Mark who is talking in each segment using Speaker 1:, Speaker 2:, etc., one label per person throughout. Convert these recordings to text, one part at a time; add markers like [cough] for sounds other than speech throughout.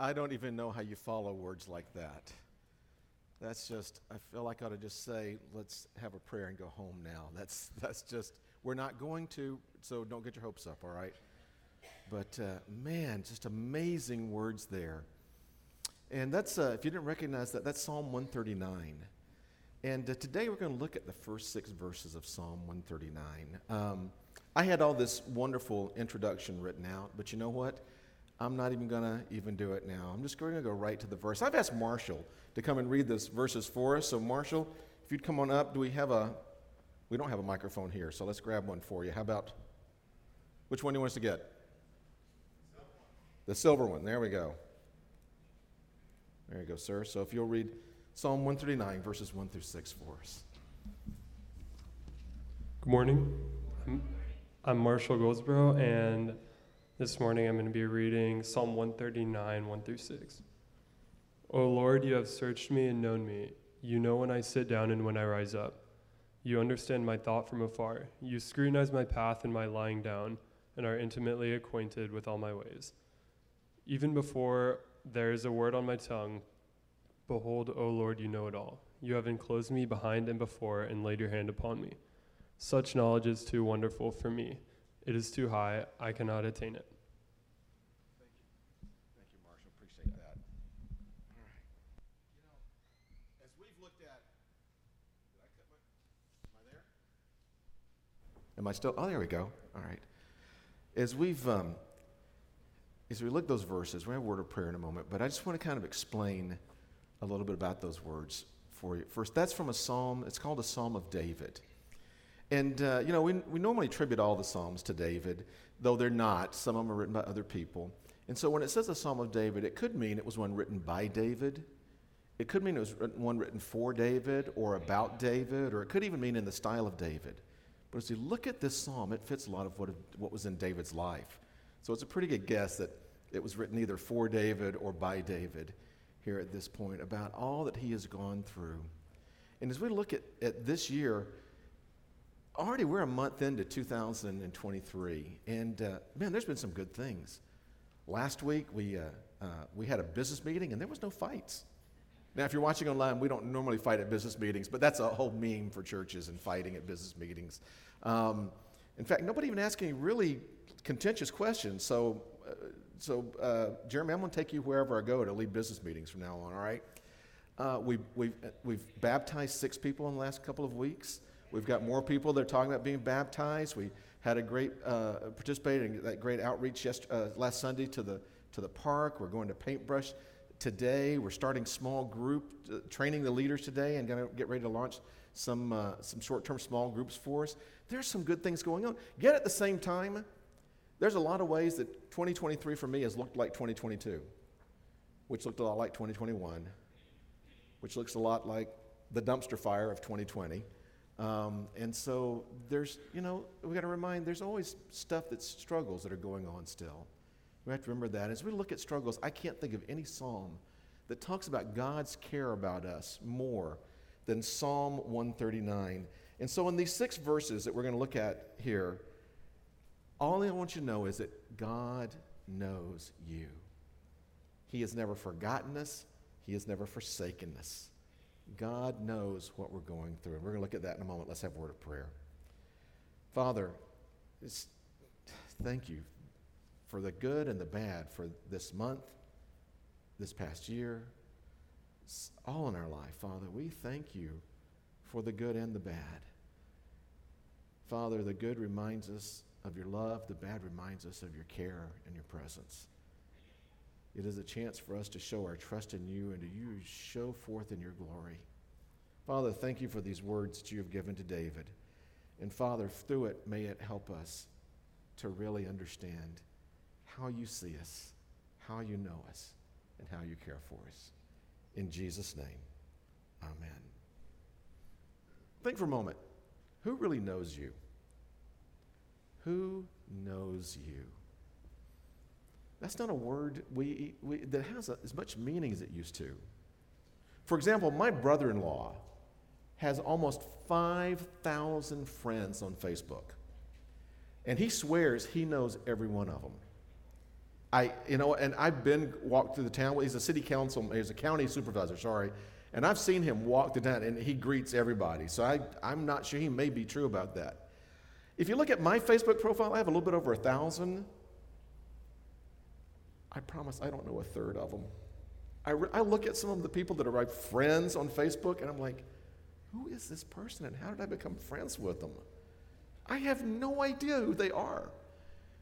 Speaker 1: I don't even know how you follow words like that. That's just, I feel like I ought to just say, let's have a prayer and go home now. That's, that's just, we're not going to, so don't get your hopes up, all right? But uh, man, just amazing words there. And that's, uh, if you didn't recognize that, that's Psalm 139. And uh, today we're going to look at the first six verses of Psalm 139. Um, I had all this wonderful introduction written out, but you know what? I'm not even going to even do it now. I'm just going to go right to the verse. I've asked Marshall to come and read this verses for us. So, Marshall, if you'd come on up, do we have a, we don't have a microphone here, so let's grab one for you. How about, which one do you want us to get? The silver one. There we go. There you go, sir. So if you'll read Psalm 139, verses 1 through 6 for us.
Speaker 2: Good morning. I'm, I'm Marshall Goldsboro, and this morning I'm going to be reading Psalm 139, 1 through 6. O Lord, you have searched me and known me. You know when I sit down and when I rise up. You understand my thought from afar. You scrutinize my path and my lying down, and are intimately acquainted with all my ways. Even before there is a word on my tongue, behold, O Lord, you know it all. You have enclosed me behind and before, and laid your hand upon me. Such knowledge is too wonderful for me. It is too high, I cannot attain it.
Speaker 1: Thank you. Thank you, Marshall. Appreciate that. All right. You know, as we've looked at, did I cut my, am I there? Am I still, oh, there we go. All right. As we've, um, as we look those verses, we have a word of prayer in a moment, but I just want to kind of explain a little bit about those words for you. First, that's from a psalm, it's called a Psalm of David. And, uh, you know, we, we normally attribute all the Psalms to David, though they're not. Some of them are written by other people. And so when it says a Psalm of David, it could mean it was one written by David. It could mean it was one written for David or about David, or it could even mean in the style of David. But as you look at this psalm, it fits a lot of what, what was in David's life. So it's a pretty good guess that it was written either for David or by David here at this point about all that he has gone through. And as we look at, at this year, already we're a month into 2023, and uh, man, there's been some good things. Last week we uh, uh, we had a business meeting, and there was no fights. Now, if you're watching online, we don't normally fight at business meetings, but that's a whole meme for churches and fighting at business meetings. Um, in fact, nobody even asked any really contentious questions. So, uh, so uh, Jeremy, I'm going to take you wherever I go to lead business meetings from now on. All right? Uh, we, we've, we've baptized six people in the last couple of weeks. We've got more people that are talking about being baptized. We had a great uh, participated in that great outreach uh, last Sunday to the to the park. We're going to paintbrush today. We're starting small group uh, training the leaders today, and going to get ready to launch some uh, some short-term small groups for us. There's some good things going on. Yet at the same time, there's a lot of ways that 2023 for me has looked like 2022, which looked a lot like 2021, which looks a lot like the dumpster fire of 2020. Um, and so there's, you know, we got to remind there's always stuff that's struggles that are going on still. We have to remember that. As we look at struggles, I can't think of any psalm that talks about God's care about us more than Psalm 139. And so, in these six verses that we're going to look at here, all I want you to know is that God knows you. He has never forgotten us, He has never forsaken us. God knows what we're going through. And we're going to look at that in a moment. Let's have a word of prayer. Father, thank you for the good and the bad for this month, this past year, all in our life. Father, we thank you for the good and the bad. Father, the good reminds us of your love, the bad reminds us of your care and your presence. It is a chance for us to show our trust in you and to you show forth in your glory. Father, thank you for these words that you have given to David. And Father, through it, may it help us to really understand how you see us, how you know us, and how you care for us. In Jesus' name, amen. Think for a moment who really knows you? Who knows you? That's not a word we, we, that has a, as much meaning as it used to. For example, my brother in law has almost 5,000 friends on Facebook. And he swears he knows every one of them. I, you know, and I've been walked through the town. He's a city council, he's a county supervisor, sorry. And I've seen him walk the town and he greets everybody. So I, I'm not sure he may be true about that. If you look at my Facebook profile, I have a little bit over a thousand. I promise I don't know a third of them. I, re- I look at some of the people that are my friends on Facebook and I'm like, who is this person and how did I become friends with them? I have no idea who they are.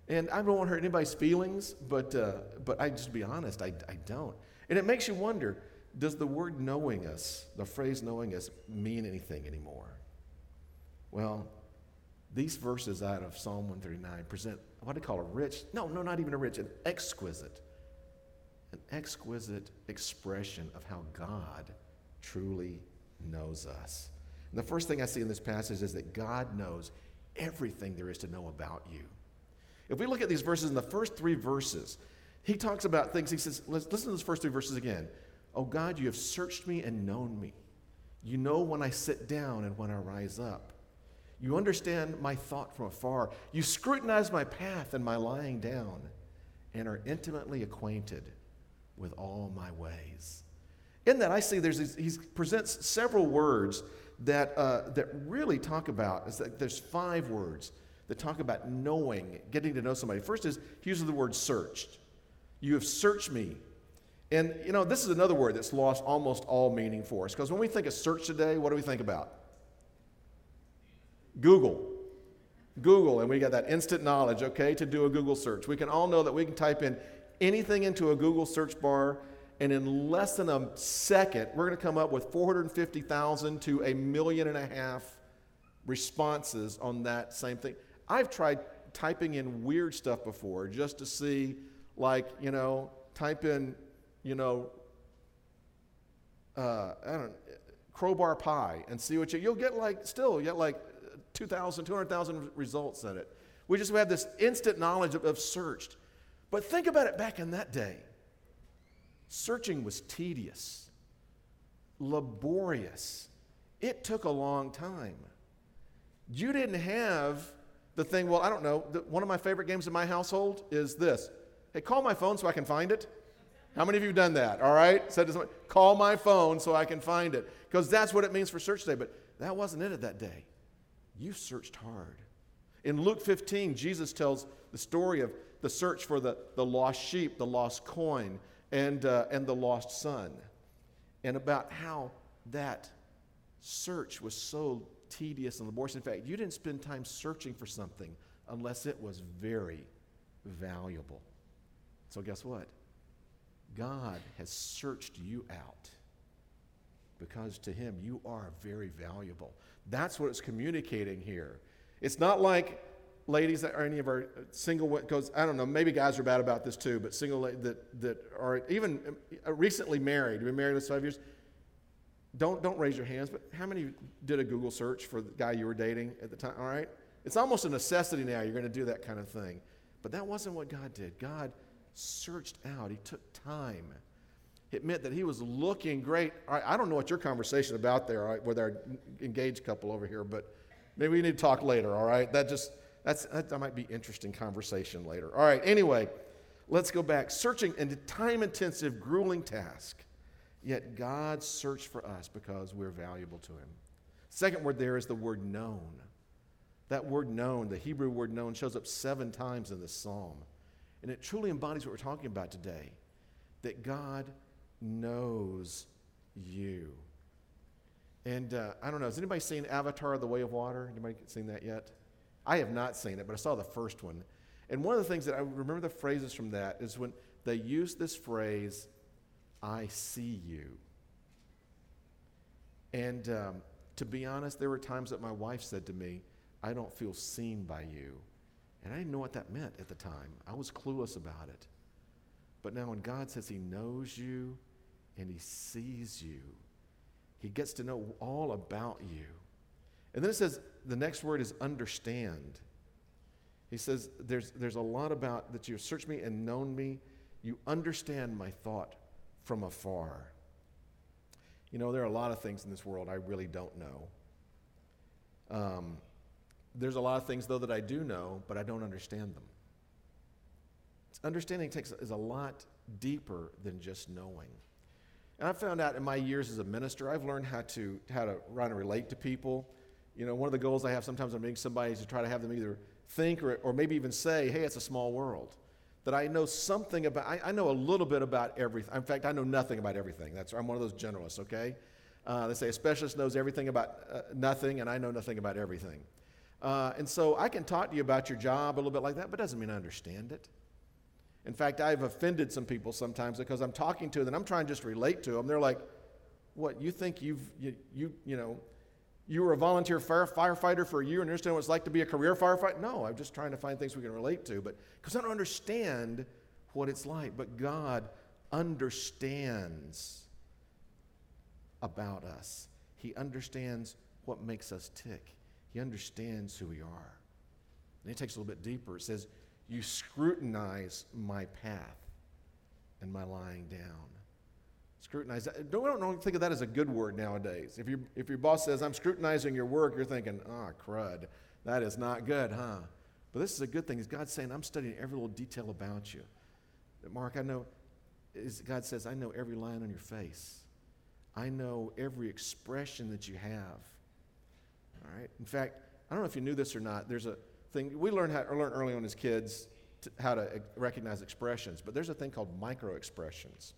Speaker 1: And I don't want to hurt anybody's feelings, but, uh, but I just be honest, I, I don't. And it makes you wonder does the word knowing us, the phrase knowing us, mean anything anymore? Well, these verses out of Psalm 139 present what do you call a rich, no, no, not even a rich, an exquisite, an exquisite expression of how God truly knows us. And the first thing I see in this passage is that God knows everything there is to know about you. If we look at these verses in the first three verses, he talks about things. He says, listen to those first three verses again. Oh God, you have searched me and known me. You know when I sit down and when I rise up. You understand my thought from afar. You scrutinize my path and my lying down and are intimately acquainted with all my ways. In that, I see there's these, he presents several words that, uh, that really talk about, is that there's five words that talk about knowing, getting to know somebody. First is, he uses the word searched. You have searched me. And, you know, this is another word that's lost almost all meaning for us. Because when we think of search today, what do we think about? Google. Google, and we got that instant knowledge, okay, to do a Google search. We can all know that we can type in anything into a Google search bar, and in less than a second, we're going to come up with 450,000 to a million and a half responses on that same thing. I've tried typing in weird stuff before just to see, like, you know, type in, you know, uh, I don't crowbar pie and see what you, you'll get like, still, you get like 2,000, 200,000 results in it. We just have this instant knowledge of, of searched. But think about it back in that day. Searching was tedious, laborious. It took a long time. You didn't have the thing, well, I don't know. The, one of my favorite games in my household is this Hey, call my phone so I can find it. How many of you have done that? All right? Said to someone, call my phone so I can find it. Because that's what it means for search day. But that wasn't it at that day. You searched hard. In Luke 15, Jesus tells the story of the search for the, the lost sheep, the lost coin, and, uh, and the lost son, and about how that search was so tedious and laborious. In fact, you didn't spend time searching for something unless it was very valuable. So, guess what? God has searched you out because to Him you are very valuable. That's what it's communicating here. It's not like ladies that are any of our single goes i don't know maybe guys are bad about this too but single that, that are even uh, recently married been married this five years don't don't raise your hands but how many did a google search for the guy you were dating at the time? All right? It's almost a necessity now you're going to do that kind of thing. But that wasn't what god did. God searched out. He took time. It meant that he was looking great. All right, i don't know what your conversation about there with our engaged couple over here but maybe we need to talk later all right? That just that's, that might be interesting conversation later. All right, anyway, let's go back. Searching and time intensive, grueling task. Yet God searched for us because we're valuable to Him. Second word there is the word known. That word known, the Hebrew word known, shows up seven times in this psalm. And it truly embodies what we're talking about today that God knows you. And uh, I don't know, has anybody seen Avatar The Way of Water? Anybody seen that yet? I have not seen it, but I saw the first one. And one of the things that I remember the phrases from that is when they use this phrase, I see you. And um, to be honest, there were times that my wife said to me, I don't feel seen by you. And I didn't know what that meant at the time. I was clueless about it. But now, when God says He knows you and He sees you, He gets to know all about you. And then it says, the next word is understand. He says, there's, there's a lot about that you've searched me and known me. You understand my thought from afar. You know, there are a lot of things in this world I really don't know. Um, there's a lot of things, though, that I do know, but I don't understand them. Understanding takes is a lot deeper than just knowing. And I found out in my years as a minister, I've learned how to how to run and relate to people. You know, one of the goals I have sometimes when meeting somebody is to try to have them either think or, or maybe even say, hey, it's a small world. That I know something about, I, I know a little bit about everything. In fact, I know nothing about everything. That's, I'm one of those generalists, okay? Uh, they say a specialist knows everything about uh, nothing, and I know nothing about everything. Uh, and so I can talk to you about your job a little bit like that, but doesn't mean I understand it. In fact, I've offended some people sometimes because I'm talking to them and I'm trying to just relate to them. They're like, "What? You think you've you you, you know you were a volunteer fire, firefighter for a year and understand what it's like to be a career firefighter?" No, I'm just trying to find things we can relate to, but because I don't understand what it's like. But God understands about us. He understands what makes us tick. He understands who we are. And it takes a little bit deeper. It says, You scrutinize my path and my lying down. Scrutinize. Don't, don't think of that as a good word nowadays. If, you, if your boss says, I'm scrutinizing your work, you're thinking, ah, oh, crud. That is not good, huh? But this is a good thing. Is God saying, I'm studying every little detail about you. Mark, I know, God says, I know every line on your face. I know every expression that you have. All right? In fact, I don't know if you knew this or not. There's a thing, we learned how, learn early on as kids to, how to recognize expressions, but there's a thing called micro expressions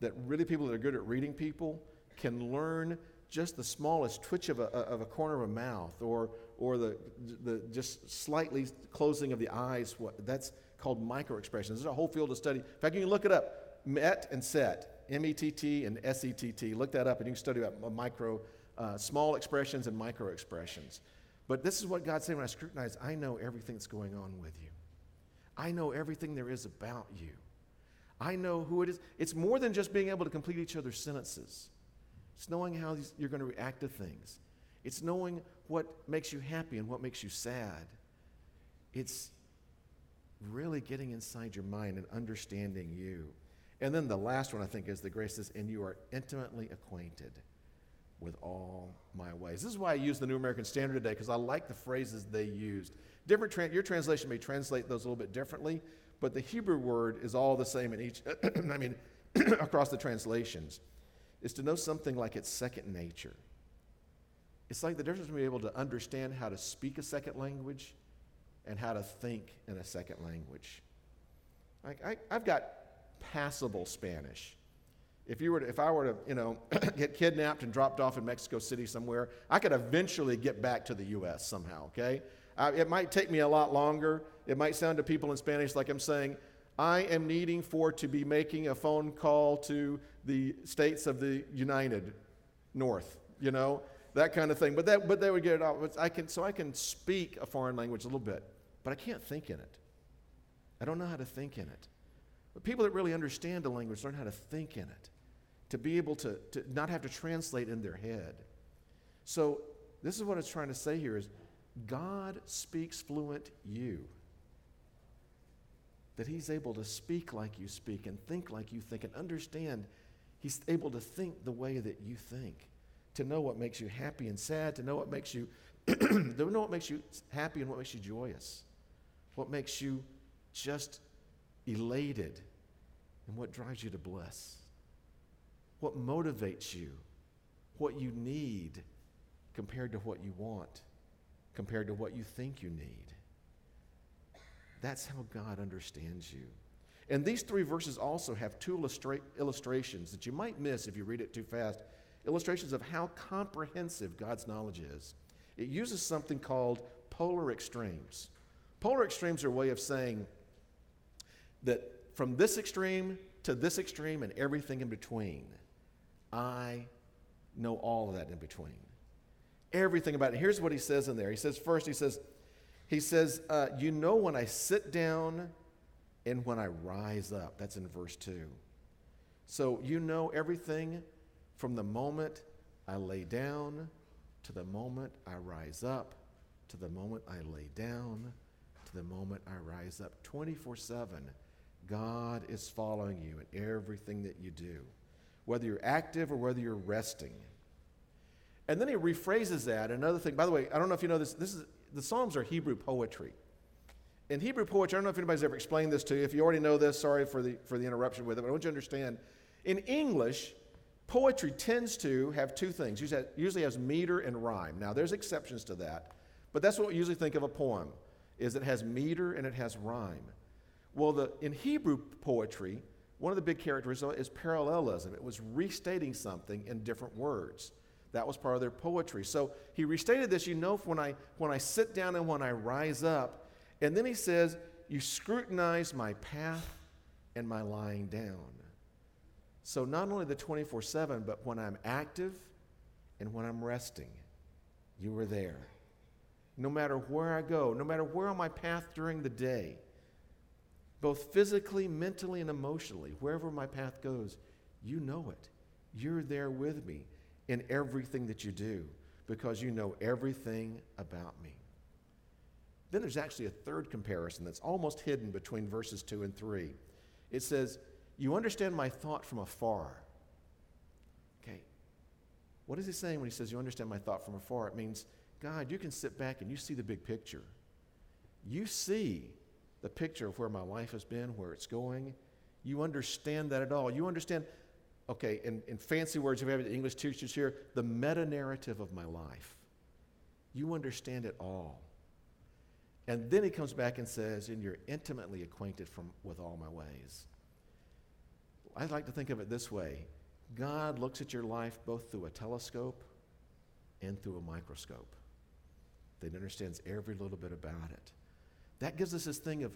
Speaker 1: that really people that are good at reading people can learn just the smallest twitch of a, of a corner of a mouth or, or the, the just slightly closing of the eyes. What, that's called micro expressions. There's a whole field of study. In fact, you can look it up METT and SETT, M E T T and S E T T. Look that up and you can study about micro uh, small expressions and micro expressions. But this is what God said when I scrutinize I know everything that's going on with you, I know everything there is about you. I know who it is. It's more than just being able to complete each other's sentences. It's knowing how you're going to react to things. It's knowing what makes you happy and what makes you sad. It's really getting inside your mind and understanding you. And then the last one I think is the grace says, and you are intimately acquainted with all my ways. This is why I use the New American Standard today, because I like the phrases they used. Different tra- your translation may translate those a little bit differently, but the Hebrew word is all the same in each, [clears throat] I mean, [clears throat] across the translations, is to know something like it's second nature. It's like the difference between being able to understand how to speak a second language and how to think in a second language. Like I, I've got passable Spanish. If, you were to, if I were to, you know, [clears throat] get kidnapped and dropped off in Mexico City somewhere, I could eventually get back to the U.S. somehow, okay? Uh, it might take me a lot longer. It might sound to people in Spanish like I'm saying, I am needing for to be making a phone call to the states of the United North, you know, that kind of thing. But that, but they would get it off. I can, so I can speak a foreign language a little bit, but I can't think in it. I don't know how to think in it. But people that really understand a language learn how to think in it, to be able to, to not have to translate in their head. So this is what it's trying to say here is God speaks fluent you. That he's able to speak like you speak and think like you think and understand. He's able to think the way that you think, to know what makes you happy and sad, to know what makes you [clears throat] to know what makes you happy and what makes you joyous, what makes you just elated, and what drives you to bless, what motivates you, what you need compared to what you want compared to what you think you need. That's how God understands you. And these three verses also have two illustra- illustrations that you might miss if you read it too fast illustrations of how comprehensive God's knowledge is. It uses something called polar extremes. Polar extremes are a way of saying that from this extreme to this extreme and everything in between, I know all of that in between everything about it. Here's what he says in there. He says, first, he says, he says, uh, You know when I sit down and when I rise up. That's in verse 2. So you know everything from the moment I lay down to the moment I rise up, to the moment I lay down, to the moment I rise up. 24 7, God is following you in everything that you do, whether you're active or whether you're resting. And then he rephrases that. Another thing, by the way, I don't know if you know this, this is, the Psalms are Hebrew poetry. in Hebrew poetry, I don't know if anybody's ever explained this to you. If you already know this, sorry for the, for the interruption with it, but I want you to understand. In English, poetry tends to have two things. Usually has meter and rhyme. Now, there's exceptions to that, but that's what we usually think of a poem, is it has meter and it has rhyme. Well, the, in Hebrew poetry, one of the big characteristics is parallelism. It was restating something in different words. That was part of their poetry. So he restated this, you know, when I, when I sit down and when I rise up. And then he says, You scrutinize my path and my lying down. So not only the 24 7, but when I'm active and when I'm resting, you were there. No matter where I go, no matter where on my path during the day, both physically, mentally, and emotionally, wherever my path goes, you know it. You're there with me in everything that you do because you know everything about me. Then there's actually a third comparison that's almost hidden between verses 2 and 3. It says, You understand my thought from afar. Okay. What is he saying when he says, You understand my thought from afar? It means, God, you can sit back and you see the big picture. You see the picture of where my life has been, where it's going. You understand that at all. You understand okay, in, in fancy words, if we have the English teachers here, the meta narrative of my life. You understand it all. And then he comes back and says, and you're intimately acquainted from, with all my ways. I'd like to think of it this way God looks at your life both through a telescope and through a microscope. That understands every little bit about it. That gives us this thing of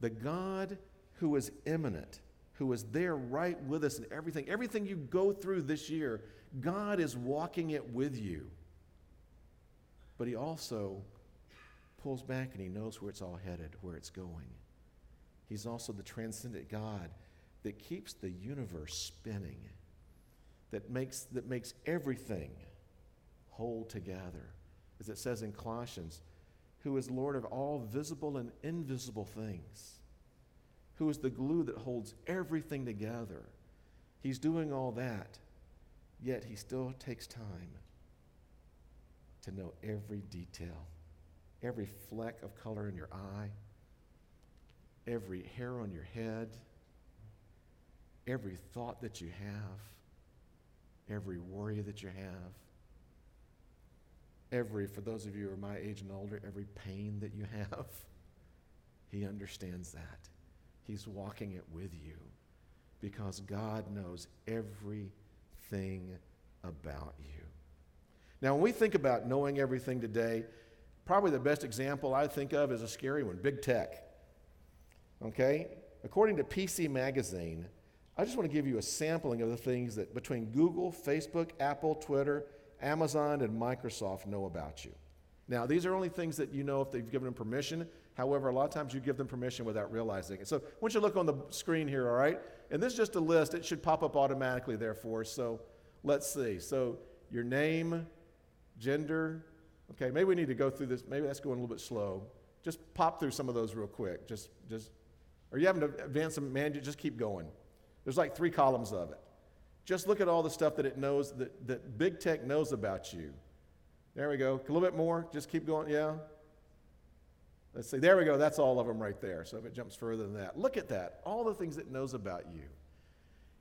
Speaker 1: the God who is immanent who is there right with us in everything. Everything you go through this year, God is walking it with you. But He also pulls back and He knows where it's all headed, where it's going. He's also the transcendent God that keeps the universe spinning, that makes, that makes everything hold together. As it says in Colossians, who is Lord of all visible and invisible things who is the glue that holds everything together. He's doing all that, yet he still takes time to know every detail, every fleck of color in your eye, every hair on your head, every thought that you have, every worry that you have, every, for those of you who are my age and older, every pain that you have. [laughs] He understands that. He's walking it with you because God knows everything about you. Now, when we think about knowing everything today, probably the best example I think of is a scary one big tech. Okay? According to PC Magazine, I just want to give you a sampling of the things that between Google, Facebook, Apple, Twitter, Amazon, and Microsoft know about you. Now, these are only things that you know if they've given them permission. However, a lot of times you give them permission without realizing it. So, once you look on the screen here, all right? And this is just a list. It should pop up automatically therefore. So, let's see. So, your name, gender. Okay, maybe we need to go through this. Maybe that's going a little bit slow. Just pop through some of those real quick. Just, just, are you having to advance them, man, just keep going. There's like three columns of it. Just look at all the stuff that it knows, that, that big tech knows about you. There we go. A little bit more. Just keep going. Yeah. Let's see, there we go. That's all of them right there. So if it jumps further than that, look at that. All the things it knows about you,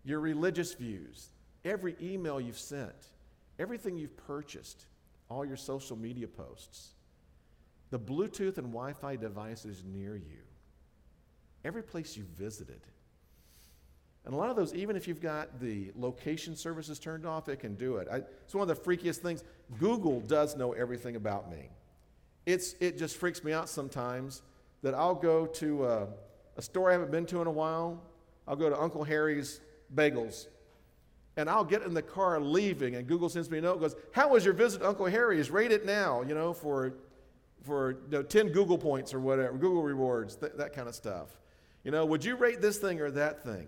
Speaker 1: your religious views, every email you've sent, everything you've purchased, all your social media posts, the Bluetooth and Wi Fi devices near you, every place you've visited. And a lot of those, even if you've got the location services turned off, it can do it. I, it's one of the freakiest things. Google does know everything about me it's, it just freaks me out sometimes that I'll go to a, a store I haven't been to in a while. I'll go to Uncle Harry's Bagels. And I'll get in the car leaving, and Google sends me a note goes, How was your visit to Uncle Harry's? Rate it now, you know, for, for you know, 10 Google points or whatever, Google rewards, th- that kind of stuff. You know, would you rate this thing or that thing?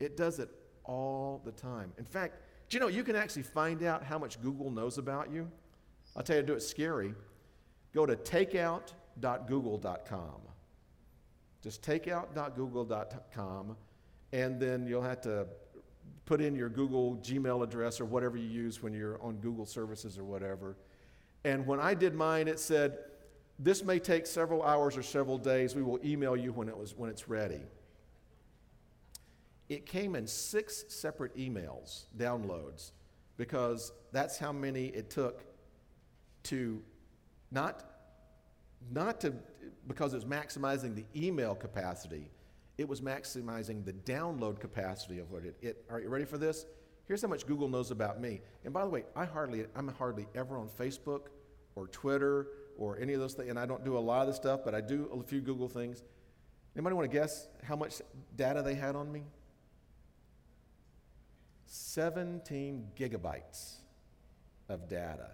Speaker 1: It does it all the time. In fact, do you know you can actually find out how much Google knows about you? I'll tell you do it scary go to takeout.google.com. Just takeout.google.com, and then you'll have to put in your Google Gmail address or whatever you use when you're on Google services or whatever. And when I did mine, it said, this may take several hours or several days. We will email you when, it was, when it's ready. It came in six separate emails, downloads, because that's how many it took to not, not to, because it was maximizing the email capacity, it was maximizing the download capacity of what it, it. Are you ready for this? Here's how much Google knows about me. And by the way, I hardly, I'm hardly ever on Facebook or Twitter or any of those things, and I don't do a lot of the stuff, but I do a few Google things. Anybody want to guess how much data they had on me? 17 gigabytes of data.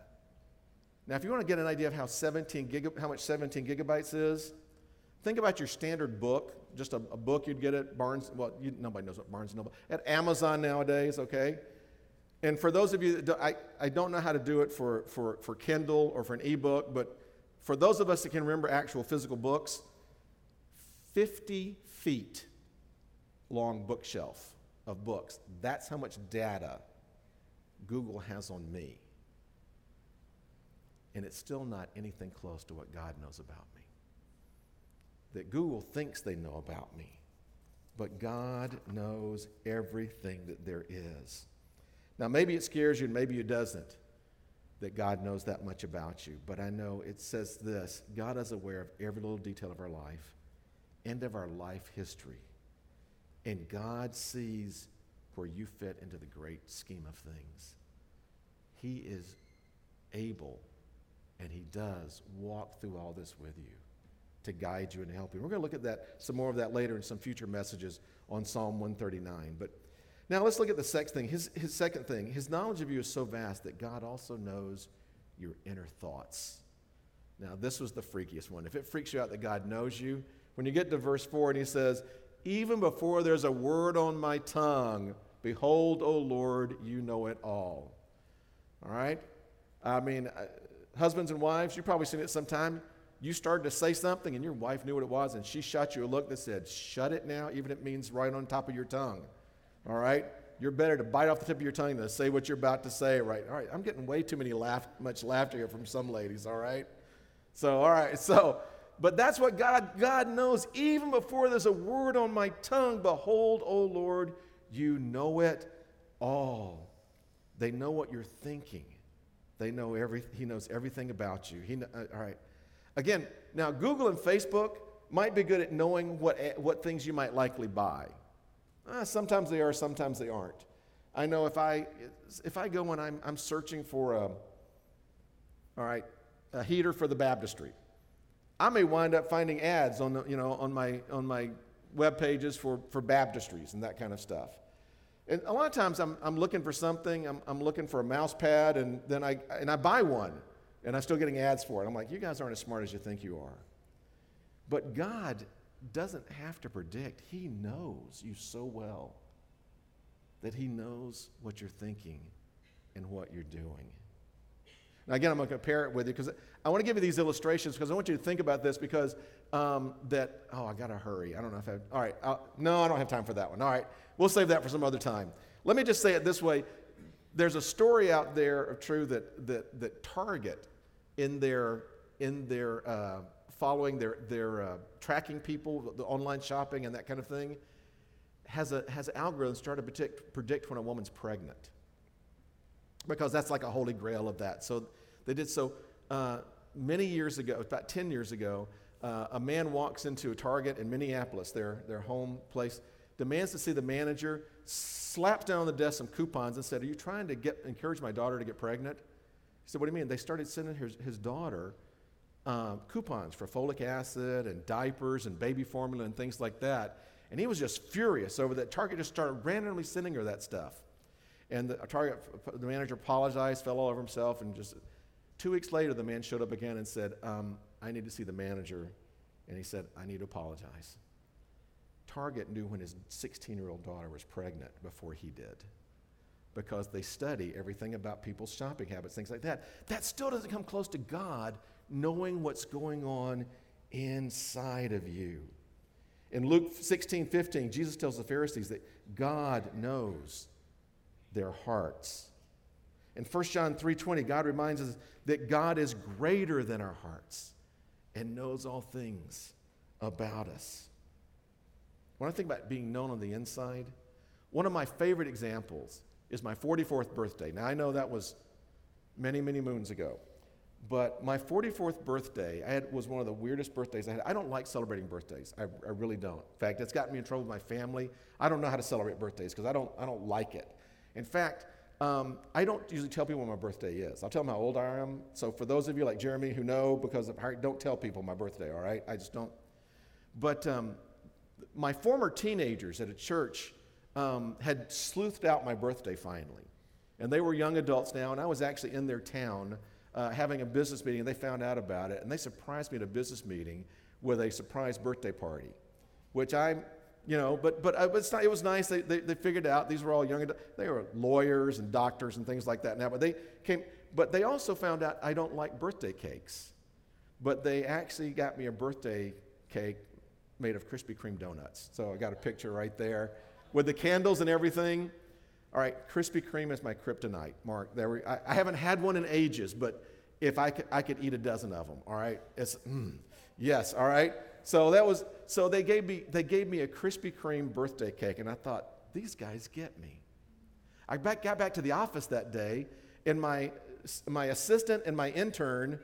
Speaker 1: Now, if you want to get an idea of how 17 giga, how much 17 gigabytes is, think about your standard book, just a, a book you'd get at Barnes. Well, you, nobody knows what Barnes and Noble at Amazon nowadays. Okay, and for those of you that do, I, I don't know how to do it for, for, for Kindle or for an ebook, but for those of us that can remember actual physical books, 50 feet long bookshelf of books. That's how much data Google has on me. And it's still not anything close to what God knows about me. That Google thinks they know about me, but God knows everything that there is. Now, maybe it scares you and maybe it doesn't that God knows that much about you, but I know it says this God is aware of every little detail of our life and of our life history. And God sees where you fit into the great scheme of things. He is able and He does walk through all this with you to guide you and help you. We're going to look at that, some more of that later in some future messages on Psalm 139. But now let's look at the sex thing. His, his second thing, his knowledge of you is so vast that God also knows your inner thoughts. Now, this was the freakiest one. If it freaks you out that God knows you, when you get to verse 4 and he says, Even before there's a word on my tongue, behold, O Lord, you know it all. All right? I mean, uh, husbands and wives, you've probably seen it sometime. You started to say something and your wife knew what it was and she shot you a look that said, Shut it now, even if it means right on top of your tongue. All right? You're better to bite off the tip of your tongue than say what you're about to say, right? All right, I'm getting way too many laugh, much laughter here from some ladies, all right? So, all right, so, but that's what God, God knows. Even before there's a word on my tongue, behold, O Lord, you know it all. They know what you're thinking. They know every, he knows everything about you. He, uh, all right. Again, now Google and Facebook might be good at knowing what, what things you might likely buy. Uh, sometimes they are, sometimes they aren't. I know if I, if I go and I'm, I'm searching for a, all right, a heater for the baptistry, I may wind up finding ads on, the, you know, on, my, on my web pages for, for baptistries and that kind of stuff. And a lot of times I'm, I'm looking for something, I'm, I'm looking for a mouse pad, and then I, and I buy one, and I'm still getting ads for it. I'm like, you guys aren't as smart as you think you are. But God doesn't have to predict. He knows you so well that He knows what you're thinking and what you're doing. Now, again, I'm going to compare it with you because I want to give you these illustrations because I want you to think about this because um, that, oh, I got to hurry. I don't know if I, all right, no, I don't have time for that one. All right, we'll save that for some other time. Let me just say it this way there's a story out there of true that, that, that Target in their, in their uh, following their, their uh, tracking people, the online shopping and that kind of thing, has, a, has algorithms try to predict, predict when a woman's pregnant. Because that's like a holy grail of that. So they did so uh, many years ago, about 10 years ago, uh, a man walks into a Target in Minneapolis, their, their home place, demands to see the manager, slaps down on the desk some coupons and said, Are you trying to get, encourage my daughter to get pregnant? He said, What do you mean? They started sending his, his daughter um, coupons for folic acid and diapers and baby formula and things like that. And he was just furious over that. Target just started randomly sending her that stuff. And the Target, the manager apologized, fell all over himself, and just two weeks later, the man showed up again and said, um, I need to see the manager. And he said, I need to apologize. Target knew when his 16 year old daughter was pregnant before he did because they study everything about people's shopping habits, things like that. That still doesn't come close to God knowing what's going on inside of you. In Luke 16 15, Jesus tells the Pharisees that God knows their hearts. In 1 John 3:20, God reminds us that God is greater than our hearts and knows all things about us. When I think about being known on the inside, one of my favorite examples is my 44th birthday. Now, I know that was many, many moons ago, but my 44th birthday I had, was one of the weirdest birthdays I had. I don't like celebrating birthdays. I, I really don't. In fact, it's gotten me in trouble with my family. I don't know how to celebrate birthdays because I don't, I don't like it. In fact, um, I don't usually tell people when my birthday is. I'll tell them how old I am. So for those of you like Jeremy who know, because of, don't tell people my birthday, all right? I just don't. But um, my former teenagers at a church um, had sleuthed out my birthday finally. And they were young adults now, and I was actually in their town uh, having a business meeting, and they found out about it, and they surprised me at a business meeting with a surprise birthday party, which I you know, but, but uh, not, it was nice. They, they, they, figured out these were all young, they were lawyers and doctors and things like that now, but they came, but they also found out I don't like birthday cakes. But they actually got me a birthday cake made of Krispy Kreme donuts. So I got a picture right there with the candles and everything. All right, Krispy Kreme is my kryptonite, Mark. There we, I, I haven't had one in ages, but if I could, I could eat a dozen of them. All right, it's mm, yes. All right, so that was so they gave me they gave me a Krispy Kreme birthday cake, and I thought these guys get me. I back, got back to the office that day, and my my assistant and my intern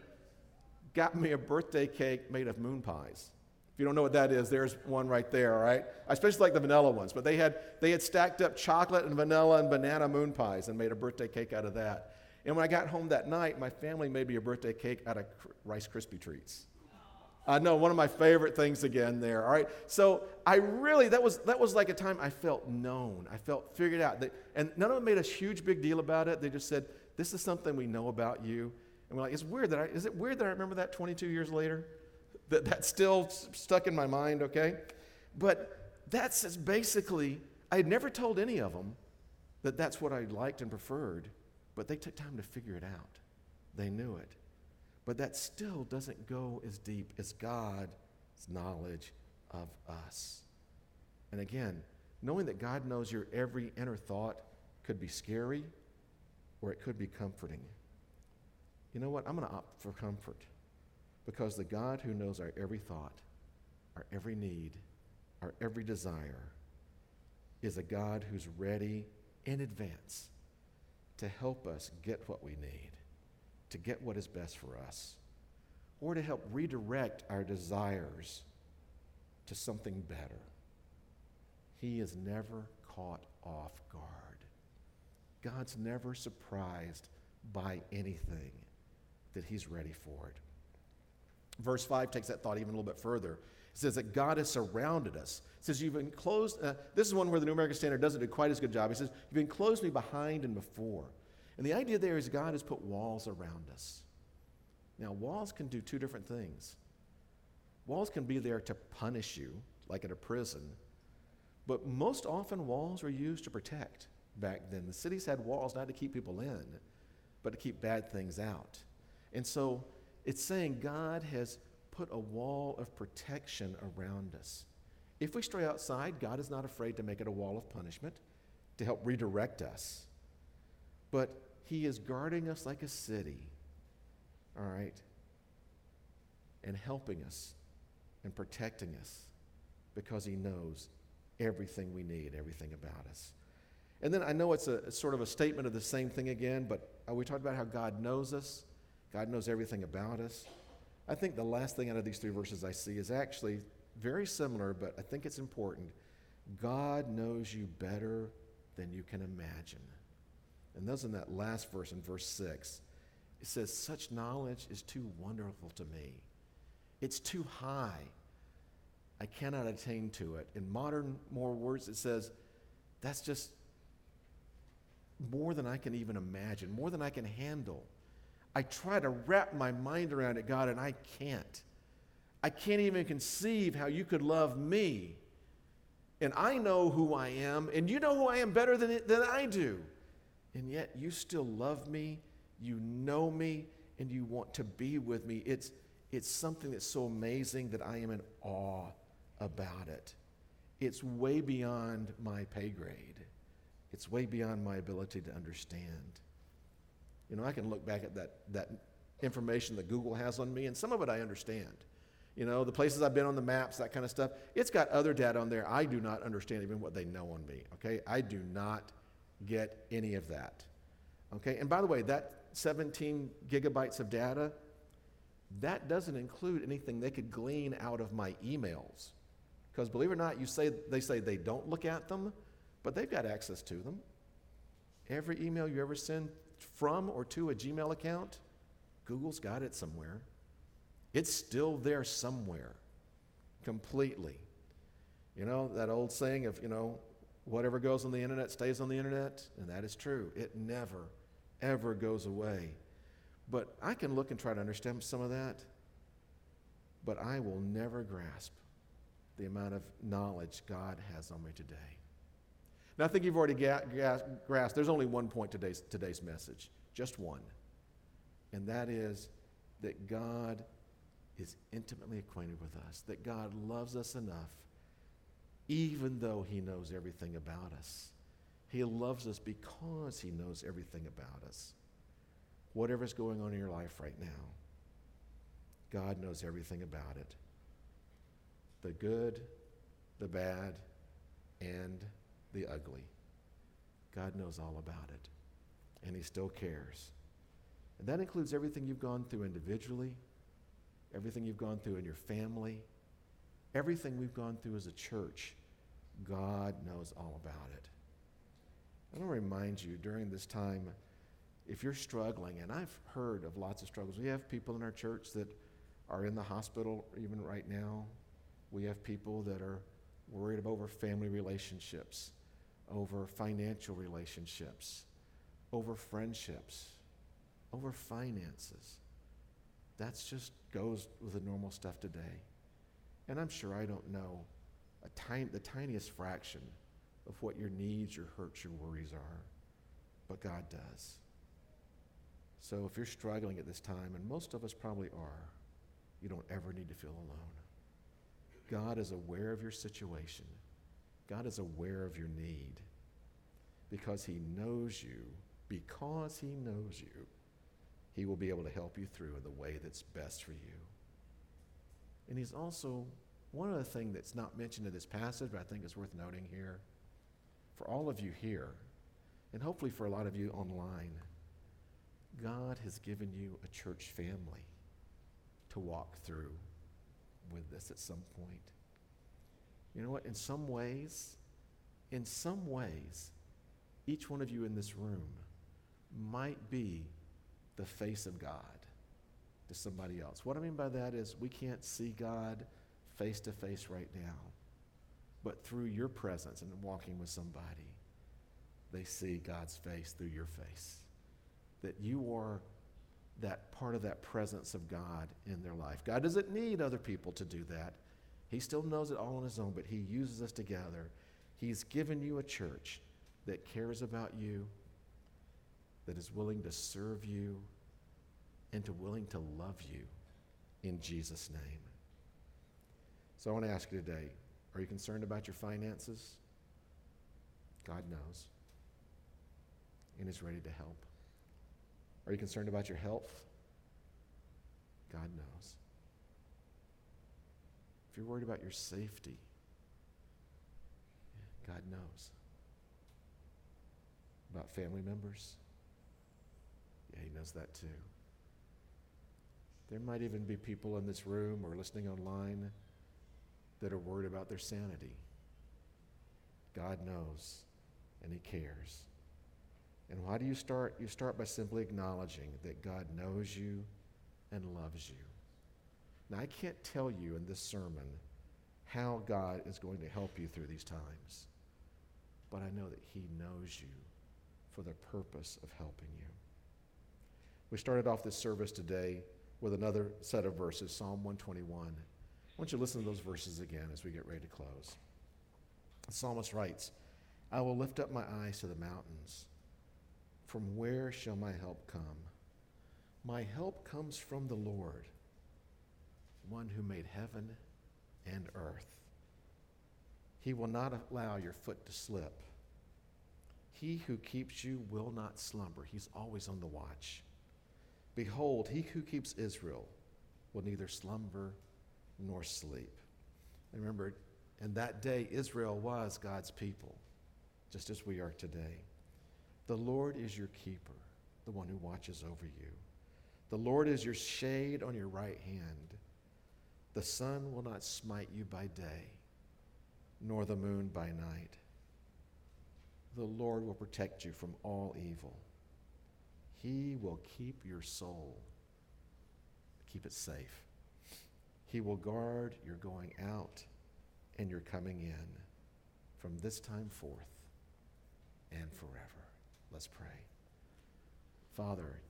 Speaker 1: got me a birthday cake made of moon pies. If you don't know what that is, there's one right there, all right? I especially like the vanilla ones, but they had, they had stacked up chocolate and vanilla and banana moon pies and made a birthday cake out of that. And when I got home that night, my family made me a birthday cake out of Rice Krispie treats. I know one of my favorite things again there. All right. So I really that was that was like a time I felt known. I felt figured out. That, and none of them made a huge big deal about it. They just said, "This is something we know about you." And we're like, "It's weird that I is it weird that I remember that 22 years later? That that's still stuck in my mind." Okay, but that's basically I had never told any of them that that's what I liked and preferred, but they took time to figure it out. They knew it. But that still doesn't go as deep as God's knowledge of us. And again, knowing that God knows your every inner thought could be scary or it could be comforting. You know what? I'm going to opt for comfort because the God who knows our every thought, our every need, our every desire is a God who's ready in advance to help us get what we need to get what is best for us or to help redirect our desires to something better. He is never caught off guard. God's never surprised by anything that He's ready for it. Verse 5 takes that thought even a little bit further. It says that God has surrounded us. It says, You've enclosed, uh, this is one where the New American Standard doesn't do quite as good job. He says, You've enclosed me behind and before. And the idea there is God has put walls around us. Now, walls can do two different things. Walls can be there to punish you, like at a prison, but most often walls were used to protect back then. The cities had walls not to keep people in, but to keep bad things out. And so it's saying God has put a wall of protection around us. If we stray outside, God is not afraid to make it a wall of punishment to help redirect us. But he is guarding us like a city, all right, and helping us and protecting us because He knows everything we need, everything about us. And then I know it's a sort of a statement of the same thing again, but uh, we talked about how God knows us, God knows everything about us. I think the last thing out of these three verses I see is actually very similar, but I think it's important. God knows you better than you can imagine. And those in that last verse, in verse 6, it says, Such knowledge is too wonderful to me. It's too high. I cannot attain to it. In modern, more words, it says, That's just more than I can even imagine, more than I can handle. I try to wrap my mind around it, God, and I can't. I can't even conceive how you could love me. And I know who I am, and you know who I am better than, than I do and yet you still love me, you know me, and you want to be with me. It's, it's something that's so amazing that I am in awe about it. It's way beyond my pay grade, it's way beyond my ability to understand. You know, I can look back at that, that information that Google has on me, and some of it I understand. You know, the places I've been on the maps, that kind of stuff. It's got other data on there. I do not understand even what they know on me, okay? I do not get any of that. Okay? And by the way, that 17 gigabytes of data, that doesn't include anything they could glean out of my emails. Because believe it or not, you say they say they don't look at them, but they've got access to them. Every email you ever send from or to a Gmail account, Google's got it somewhere. It's still there somewhere, completely. You know, that old saying of, you know, whatever goes on the internet stays on the internet, and that is true. It never, ever goes away. But I can look and try to understand some of that, but I will never grasp the amount of knowledge God has on me today. Now, I think you've already ga- ga- grasped there's only one point today's, today's message, just one. And that is that God is intimately acquainted with us, that God loves us enough, even though He knows everything about us. He loves us because He knows everything about us. Whatever's going on in your life right now, God knows everything about it the good, the bad, and the ugly. God knows all about it, and He still cares. And that includes everything you've gone through individually, everything you've gone through in your family, everything we've gone through as a church. God knows all about it. I want to remind you during this time, if you're struggling, and I've heard of lots of struggles, we have people in our church that are in the hospital even right now. We have people that are worried about over family relationships, over financial relationships, over friendships, over finances. That just goes with the normal stuff today. And I'm sure I don't know a the tiniest fraction of what your needs, your hurts, your worries are, but God does. So if you're struggling at this time, and most of us probably are, you don't ever need to feel alone. God is aware of your situation. God is aware of your need because He knows you. Because He knows you, He will be able to help you through in the way that's best for you. And He's also, one other thing that's not mentioned in this passage, but I think is worth noting here, for all of you here, and hopefully for a lot of you online, God has given you a church family to walk through with this at some point. You know what? In some ways, in some ways, each one of you in this room might be the face of God to somebody else. What I mean by that is we can't see God face to face right now, but through your presence and walking with somebody, they see God's face through your face. That you are that part of that presence of God in their life. God doesn't need other people to do that. He still knows it all on his own, but he uses us together. He's given you a church that cares about you, that is willing to serve you, and to willing to love you in Jesus' name. So I want to ask you today, are you concerned about your finances? God knows. And is ready to help. Are you concerned about your health? God knows. If you're worried about your safety, God knows. About family members? Yeah, He knows that too. There might even be people in this room or listening online that are worried about their sanity. God knows and He cares. And why do you start? You start by simply acknowledging that God knows you and loves you. Now, I can't tell you in this sermon how God is going to help you through these times, but I know that He knows you for the purpose of helping you. We started off this service today with another set of verses, Psalm 121. Want you to listen to those verses again as we get ready to close. The psalmist writes, I will lift up my eyes to the mountains. From where shall my help come? My help comes from the Lord, one who made heaven and earth. He will not allow your foot to slip. He who keeps you will not slumber. He's always on the watch. Behold, he who keeps Israel will neither slumber nor sleep. Remember, in that day, Israel was God's people, just as we are today. The Lord is your keeper, the one who watches over you. The Lord is your shade on your right hand. The sun will not smite you by day, nor the moon by night. The Lord will protect you from all evil. He will keep your soul, keep it safe. He will guard your going out and your coming in from this time forth and forever. Let's pray. Father,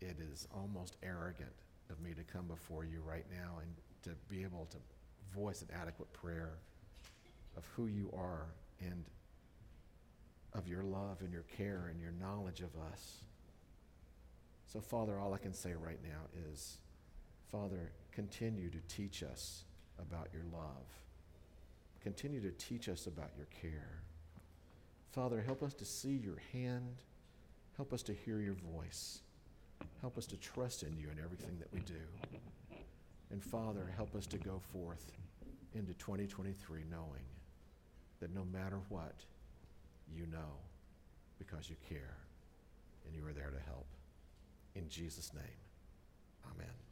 Speaker 1: it is almost arrogant of me to come before you right now and to be able to voice an adequate prayer of who you are and of your love and your care and your knowledge of us. So, Father, all I can say right now is, Father, continue to teach us about your love. Continue to teach us about your care. Father, help us to see your hand. Help us to hear your voice. Help us to trust in you in everything that we do. And Father, help us to go forth into 2023 knowing that no matter what, you know because you care and you are there to help. In Jesus' name, amen.